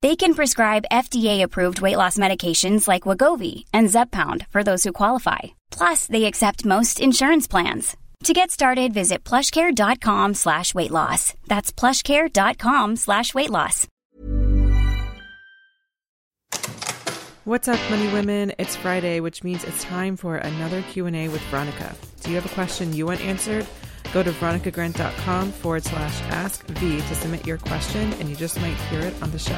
They can prescribe FDA-approved weight loss medications like Wegovy and Zepbound for those who qualify. Plus, they accept most insurance plans. To get started, visit plushcare.com slash weight loss. That's plushcare.com slash weight loss. What's up, money women? It's Friday, which means it's time for another Q&A with Veronica. Do you have a question you want answered? Go to veronicagrant.com forward slash ask V to submit your question, and you just might hear it on the show.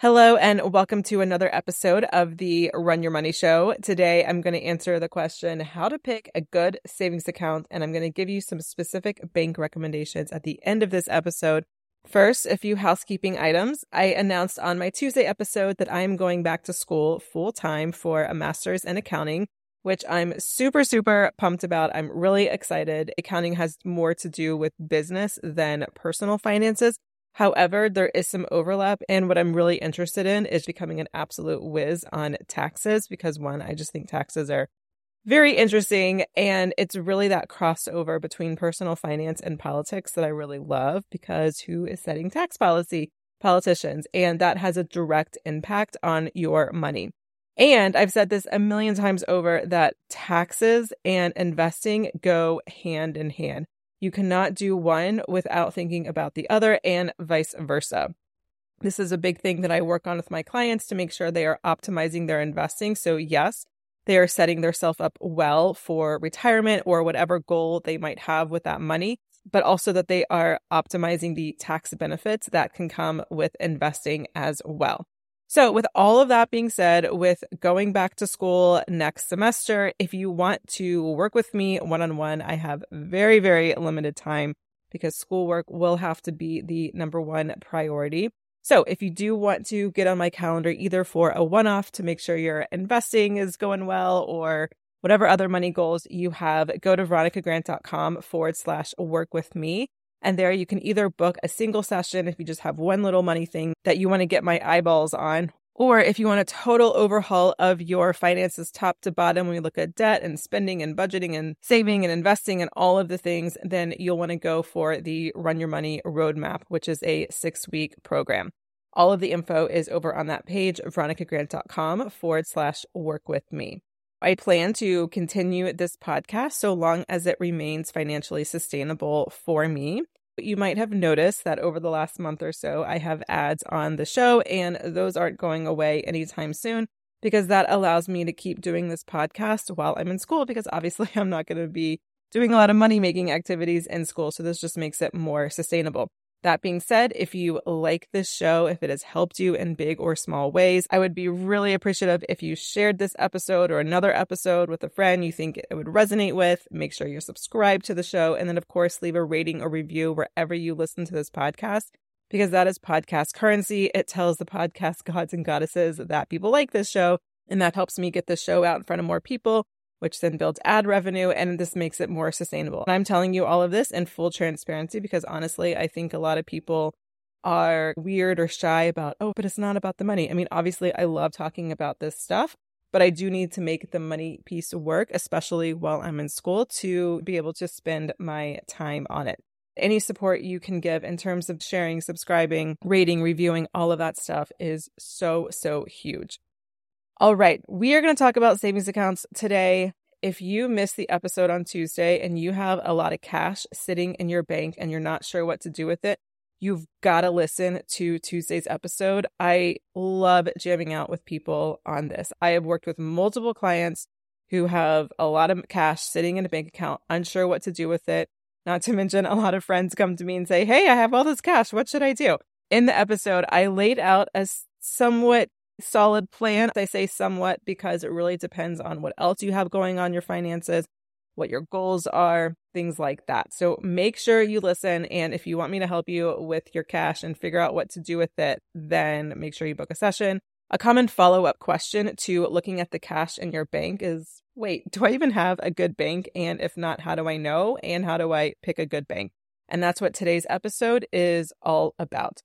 Hello, and welcome to another episode of the Run Your Money Show. Today, I'm going to answer the question how to pick a good savings account, and I'm going to give you some specific bank recommendations at the end of this episode. First, a few housekeeping items. I announced on my Tuesday episode that I am going back to school full time for a master's in accounting, which I'm super, super pumped about. I'm really excited. Accounting has more to do with business than personal finances. However, there is some overlap. And what I'm really interested in is becoming an absolute whiz on taxes because one, I just think taxes are very interesting. And it's really that crossover between personal finance and politics that I really love because who is setting tax policy? Politicians. And that has a direct impact on your money. And I've said this a million times over that taxes and investing go hand in hand. You cannot do one without thinking about the other and vice versa. This is a big thing that I work on with my clients to make sure they are optimizing their investing. So, yes, they are setting themselves up well for retirement or whatever goal they might have with that money, but also that they are optimizing the tax benefits that can come with investing as well. So, with all of that being said, with going back to school next semester, if you want to work with me one on one, I have very, very limited time because schoolwork will have to be the number one priority. So, if you do want to get on my calendar either for a one off to make sure your investing is going well or whatever other money goals you have, go to veronicagrant.com forward slash work with me. And there you can either book a single session if you just have one little money thing that you want to get my eyeballs on, or if you want a total overhaul of your finances top to bottom, when we look at debt and spending and budgeting and saving and investing and all of the things, then you'll want to go for the Run Your Money Roadmap, which is a six week program. All of the info is over on that page, veronicagrant.com forward slash work with me. I plan to continue this podcast so long as it remains financially sustainable for me. But you might have noticed that over the last month or so, I have ads on the show, and those aren't going away anytime soon because that allows me to keep doing this podcast while I'm in school because obviously I'm not going to be doing a lot of money making activities in school. So this just makes it more sustainable. That being said, if you like this show, if it has helped you in big or small ways, I would be really appreciative if you shared this episode or another episode with a friend you think it would resonate with. Make sure you're subscribed to the show. And then, of course, leave a rating or review wherever you listen to this podcast because that is podcast currency. It tells the podcast gods and goddesses that people like this show. And that helps me get this show out in front of more people which then builds ad revenue and this makes it more sustainable. And I'm telling you all of this in full transparency because honestly, I think a lot of people are weird or shy about, oh, but it's not about the money. I mean, obviously, I love talking about this stuff, but I do need to make the money piece work, especially while I'm in school to be able to spend my time on it. Any support you can give in terms of sharing, subscribing, rating, reviewing, all of that stuff is so, so huge. All right, we are going to talk about savings accounts today. If you missed the episode on Tuesday and you have a lot of cash sitting in your bank and you're not sure what to do with it, you've got to listen to Tuesday's episode. I love jamming out with people on this. I have worked with multiple clients who have a lot of cash sitting in a bank account, unsure what to do with it. Not to mention, a lot of friends come to me and say, Hey, I have all this cash. What should I do? In the episode, I laid out a somewhat solid plan. I say somewhat because it really depends on what else you have going on your finances, what your goals are, things like that. So make sure you listen. And if you want me to help you with your cash and figure out what to do with it, then make sure you book a session. A common follow up question to looking at the cash in your bank is wait, do I even have a good bank? And if not, how do I know? And how do I pick a good bank? And that's what today's episode is all about.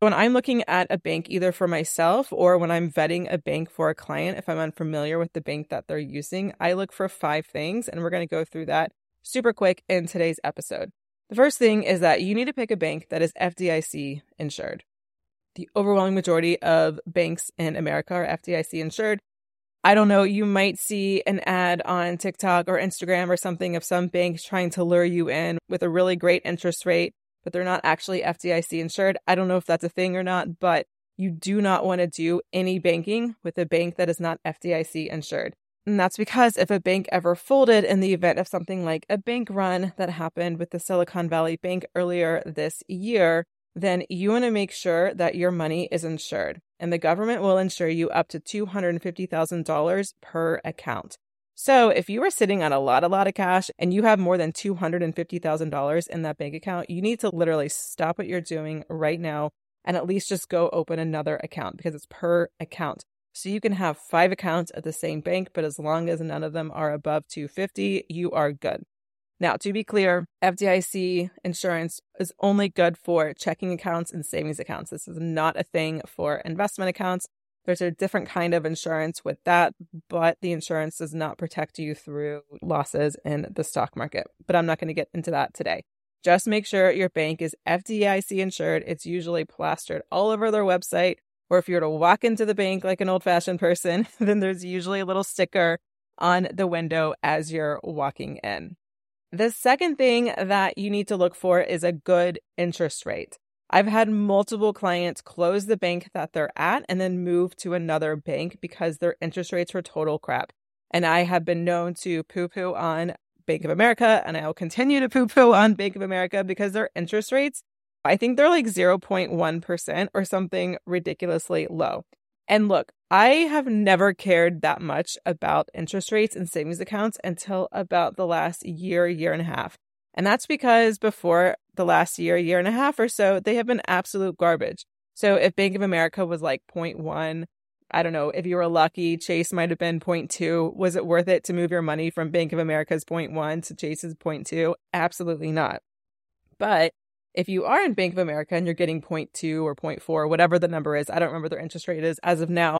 When I'm looking at a bank, either for myself or when I'm vetting a bank for a client, if I'm unfamiliar with the bank that they're using, I look for five things, and we're going to go through that super quick in today's episode. The first thing is that you need to pick a bank that is FDIC insured. The overwhelming majority of banks in America are FDIC insured. I don't know, you might see an ad on TikTok or Instagram or something of some bank trying to lure you in with a really great interest rate but they're not actually FDIC insured. I don't know if that's a thing or not, but you do not want to do any banking with a bank that is not FDIC insured. And that's because if a bank ever folded in the event of something like a bank run that happened with the Silicon Valley Bank earlier this year, then you want to make sure that your money is insured. And the government will insure you up to $250,000 per account. So if you are sitting on a lot, a lot of cash and you have more than $250,000 in that bank account, you need to literally stop what you're doing right now and at least just go open another account because it's per account. So you can have five accounts at the same bank, but as long as none of them are above 250, you are good. Now, to be clear, FDIC insurance is only good for checking accounts and savings accounts. This is not a thing for investment accounts. There's a different kind of insurance with that, but the insurance does not protect you through losses in the stock market. But I'm not going to get into that today. Just make sure your bank is FDIC insured. It's usually plastered all over their website. Or if you were to walk into the bank like an old fashioned person, then there's usually a little sticker on the window as you're walking in. The second thing that you need to look for is a good interest rate. I've had multiple clients close the bank that they're at and then move to another bank because their interest rates were total crap. And I have been known to poo poo on Bank of America and I'll continue to poo poo on Bank of America because their interest rates, I think they're like 0.1% or something ridiculously low. And look, I have never cared that much about interest rates and savings accounts until about the last year, year and a half. And that's because before the last year, year and a half or so, they have been absolute garbage. So if Bank of America was like 0.1, I don't know, if you were lucky, Chase might have been 0.2. Was it worth it to move your money from Bank of America's 0.1 to Chase's 0.2? Absolutely not. But if you are in Bank of America and you're getting 0.2 or 0.4, whatever the number is, I don't remember their interest rate is as of now.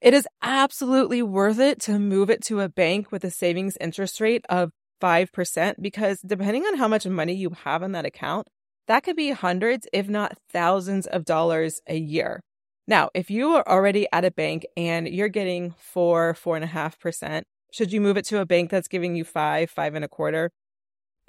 It is absolutely worth it to move it to a bank with a savings interest rate of 5% because depending on how much money you have in that account, that could be hundreds, if not thousands of dollars a year. Now, if you are already at a bank and you're getting four, four and a half percent, Should you move it to a bank that's giving you five, five and a quarter?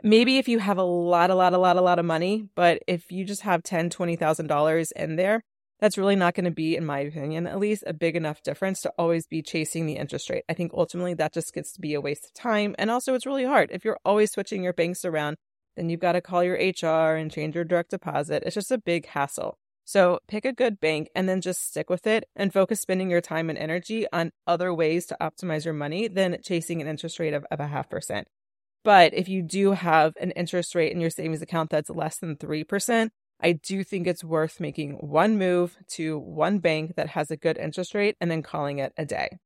Maybe if you have a lot, a lot, a lot, a lot of money, but if you just have ten, twenty thousand dollars in there, that's really not going to be, in my opinion, at least a big enough difference to always be chasing the interest rate. I think ultimately that just gets to be a waste of time. And also, it's really hard. If you're always switching your banks around, then you've got to call your HR and change your direct deposit. It's just a big hassle. So pick a good bank and then just stick with it and focus spending your time and energy on other ways to optimize your money than chasing an interest rate of, of a half percent. But if you do have an interest rate in your savings account that's less than 3%, I do think it's worth making one move to one bank that has a good interest rate and then calling it a day.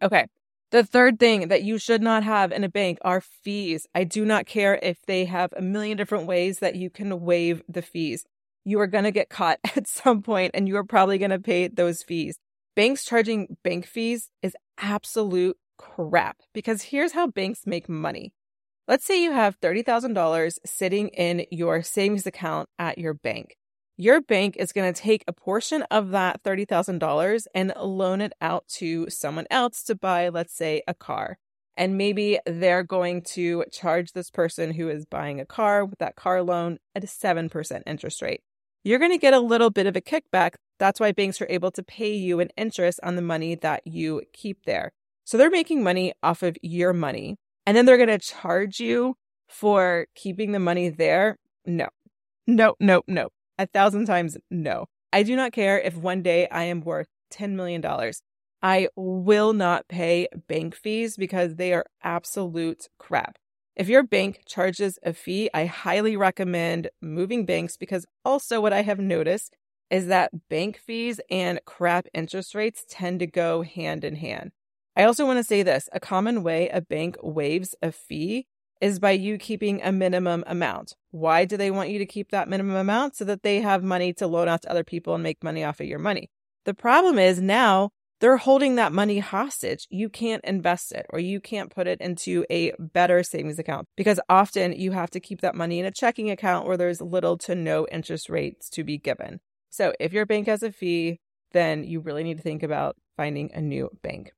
Okay. The third thing that you should not have in a bank are fees. I do not care if they have a million different ways that you can waive the fees you are going to get caught at some point and you are probably going to pay those fees. Banks charging bank fees is absolute crap because here's how banks make money. Let's say you have $30,000 sitting in your savings account at your bank. Your bank is going to take a portion of that $30,000 and loan it out to someone else to buy, let's say, a car. And maybe they're going to charge this person who is buying a car with that car loan at a 7% interest rate you're going to get a little bit of a kickback. That's why banks are able to pay you an interest on the money that you keep there. So they're making money off of your money. And then they're going to charge you for keeping the money there. No, no, no, no. A thousand times no. I do not care if one day I am worth $10 million. I will not pay bank fees because they are absolute crap. If your bank charges a fee, I highly recommend moving banks because also what I have noticed is that bank fees and crap interest rates tend to go hand in hand. I also want to say this a common way a bank waives a fee is by you keeping a minimum amount. Why do they want you to keep that minimum amount? So that they have money to loan out to other people and make money off of your money. The problem is now they're holding that money hostage. You can't invest it or you can't put it into a better savings account because often you have to keep that money in a checking account where there's little to no interest rates to be given. So if your bank has a fee, then you really need to think about finding a new bank.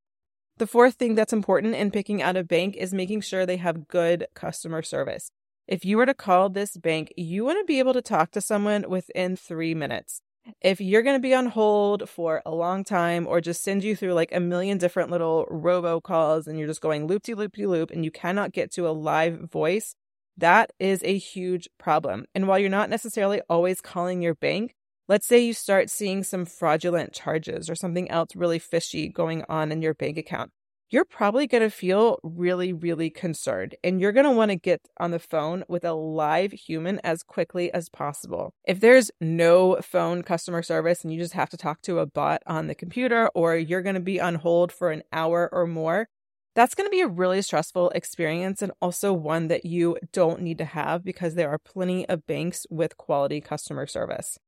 The fourth thing that's important in picking out a bank is making sure they have good customer service. If you were to call this bank, you want to be able to talk to someone within three minutes if you're going to be on hold for a long time or just send you through like a million different little robo calls and you're just going loop de loop de loop and you cannot get to a live voice, that is a huge problem. And while you're not necessarily always calling your bank, let's say you start seeing some fraudulent charges or something else really fishy going on in your bank account you're probably going to feel really, really concerned. And you're going to want to get on the phone with a live human as quickly as possible. If there's no phone customer service and you just have to talk to a bot on the computer, or you're going to be on hold for an hour or more, that's going to be a really stressful experience and also one that you don't need to have because there are plenty of banks with quality customer service.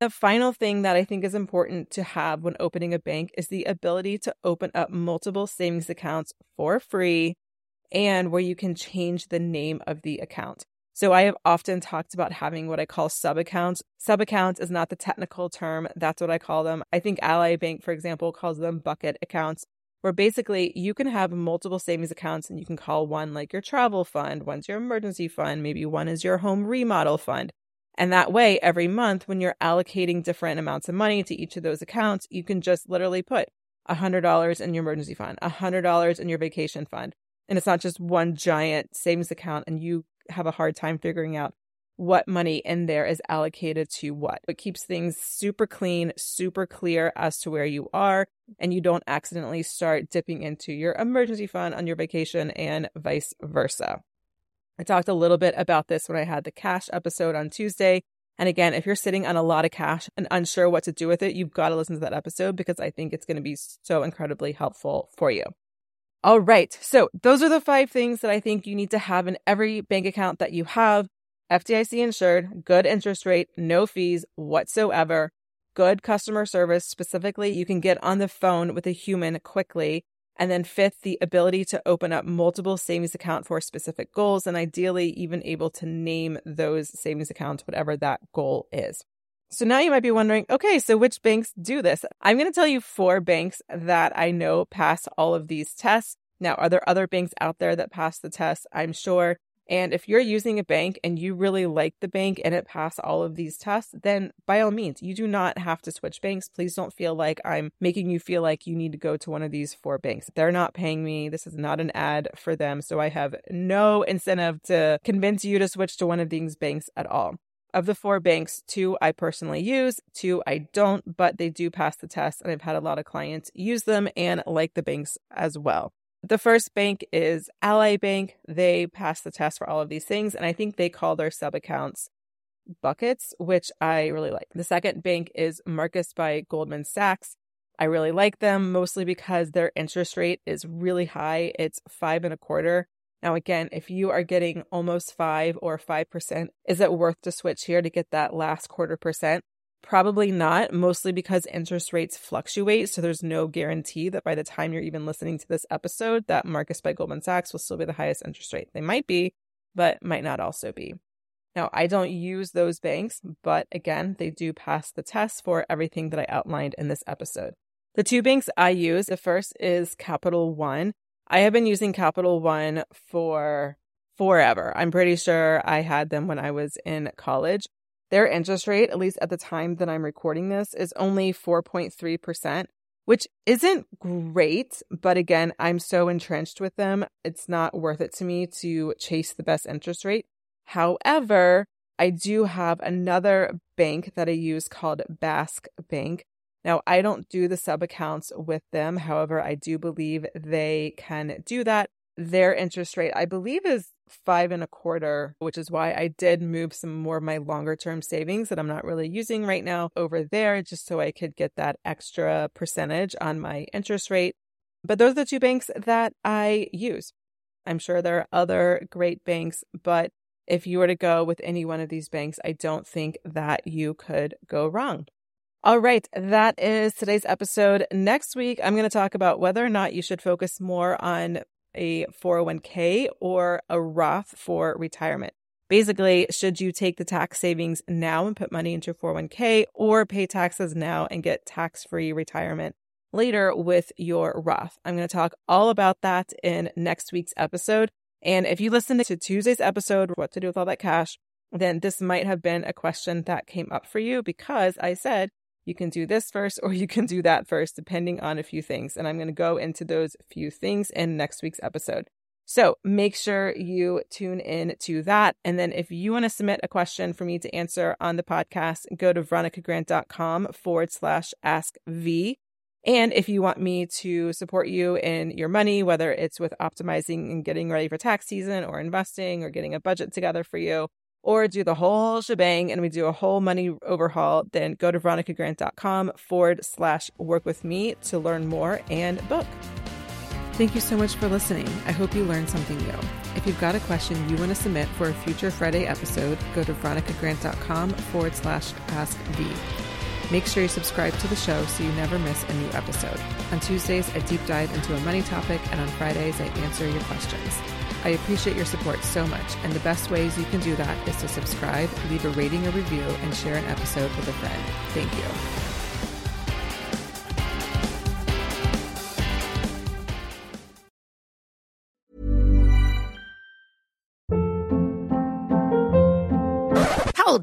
The final thing that I think is important to have when opening a bank is the ability to open up multiple savings accounts for free and where you can change the name of the account. So I have often talked about having what I call sub accounts. Sub accounts is not the technical term, that's what I call them. I think Ally Bank, for example, calls them bucket accounts, where basically you can have multiple savings accounts and you can call one like your travel fund, one's your emergency fund, maybe one is your home remodel fund. And that way, every month, when you're allocating different amounts of money to each of those accounts, you can just literally put $100 in your emergency fund, $100 in your vacation fund. And it's not just one giant savings account, and you have a hard time figuring out what money in there is allocated to what. It keeps things super clean, super clear as to where you are, and you don't accidentally start dipping into your emergency fund on your vacation and vice versa. I talked a little bit about this when I had the cash episode on Tuesday. And again, if you're sitting on a lot of cash and unsure what to do with it, you've got to listen to that episode because I think it's going to be so incredibly helpful for you. All right. So those are the five things that I think you need to have in every bank account that you have. FDIC insured, good interest rate, no fees whatsoever, good customer service. Specifically, you can get on the phone with a human quickly and then fifth, the ability to open up multiple savings account for specific goals and ideally even able to name those savings accounts, whatever that goal is. So now you might be wondering, okay, so which banks do this? I'm going to tell you four banks that I know pass all of these tests. Now, are there other banks out there that pass the test? I'm sure. And if you're using a bank and you really like the bank and it passed all of these tests, then by all means, you do not have to switch banks. Please don't feel like I'm making you feel like you need to go to one of these four banks. They're not paying me. This is not an ad for them. So I have no incentive to convince you to switch to one of these banks at all. Of the four banks, two I personally use, two I don't, but they do pass the test. And I've had a lot of clients use them and like the banks as well. The first bank is Ally Bank. They pass the test for all of these things, and I think they call their sub accounts buckets, which I really like. The second bank is Marcus by Goldman Sachs. I really like them mostly because their interest rate is really high. It's five and a quarter. Now, again, if you are getting almost five or 5%, is it worth to switch here to get that last quarter percent? Probably not, mostly because interest rates fluctuate. So there's no guarantee that by the time you're even listening to this episode, that Marcus by Goldman Sachs will still be the highest interest rate. They might be, but might not also be. Now, I don't use those banks, but again, they do pass the test for everything that I outlined in this episode. The two banks I use, the first is Capital One. I have been using Capital One for forever. I'm pretty sure I had them when I was in college. Their interest rate, at least at the time that I'm recording this, is only 4.3%, which isn't great. But again, I'm so entrenched with them, it's not worth it to me to chase the best interest rate. However, I do have another bank that I use called Bask Bank. Now, I don't do the sub accounts with them. However, I do believe they can do that. Their interest rate, I believe, is five and a quarter, which is why I did move some more of my longer term savings that I'm not really using right now over there, just so I could get that extra percentage on my interest rate. But those are the two banks that I use. I'm sure there are other great banks, but if you were to go with any one of these banks, I don't think that you could go wrong. All right, that is today's episode. Next week, I'm going to talk about whether or not you should focus more on a 401k or a Roth for retirement. Basically, should you take the tax savings now and put money into 401k or pay taxes now and get tax free retirement later with your Roth? I'm going to talk all about that in next week's episode. And if you listened to Tuesday's episode, what to do with all that cash, then this might have been a question that came up for you because I said you can do this first or you can do that first, depending on a few things. And I'm going to go into those few things in next week's episode. So make sure you tune in to that. And then if you want to submit a question for me to answer on the podcast, go to veronicagrant.com forward slash ask V. And if you want me to support you in your money, whether it's with optimizing and getting ready for tax season or investing or getting a budget together for you, or do the whole shebang and we do a whole money overhaul, then go to veronicagrant.com forward slash work with me to learn more and book. Thank you so much for listening. I hope you learned something new. If you've got a question you want to submit for a future Friday episode, go to veronicagrant.com forward slash ask V. Make sure you subscribe to the show so you never miss a new episode. On Tuesdays, I deep dive into a money topic, and on Fridays, I answer your questions. I appreciate your support so much, and the best ways you can do that is to subscribe, leave a rating or review, and share an episode with a friend. Thank you.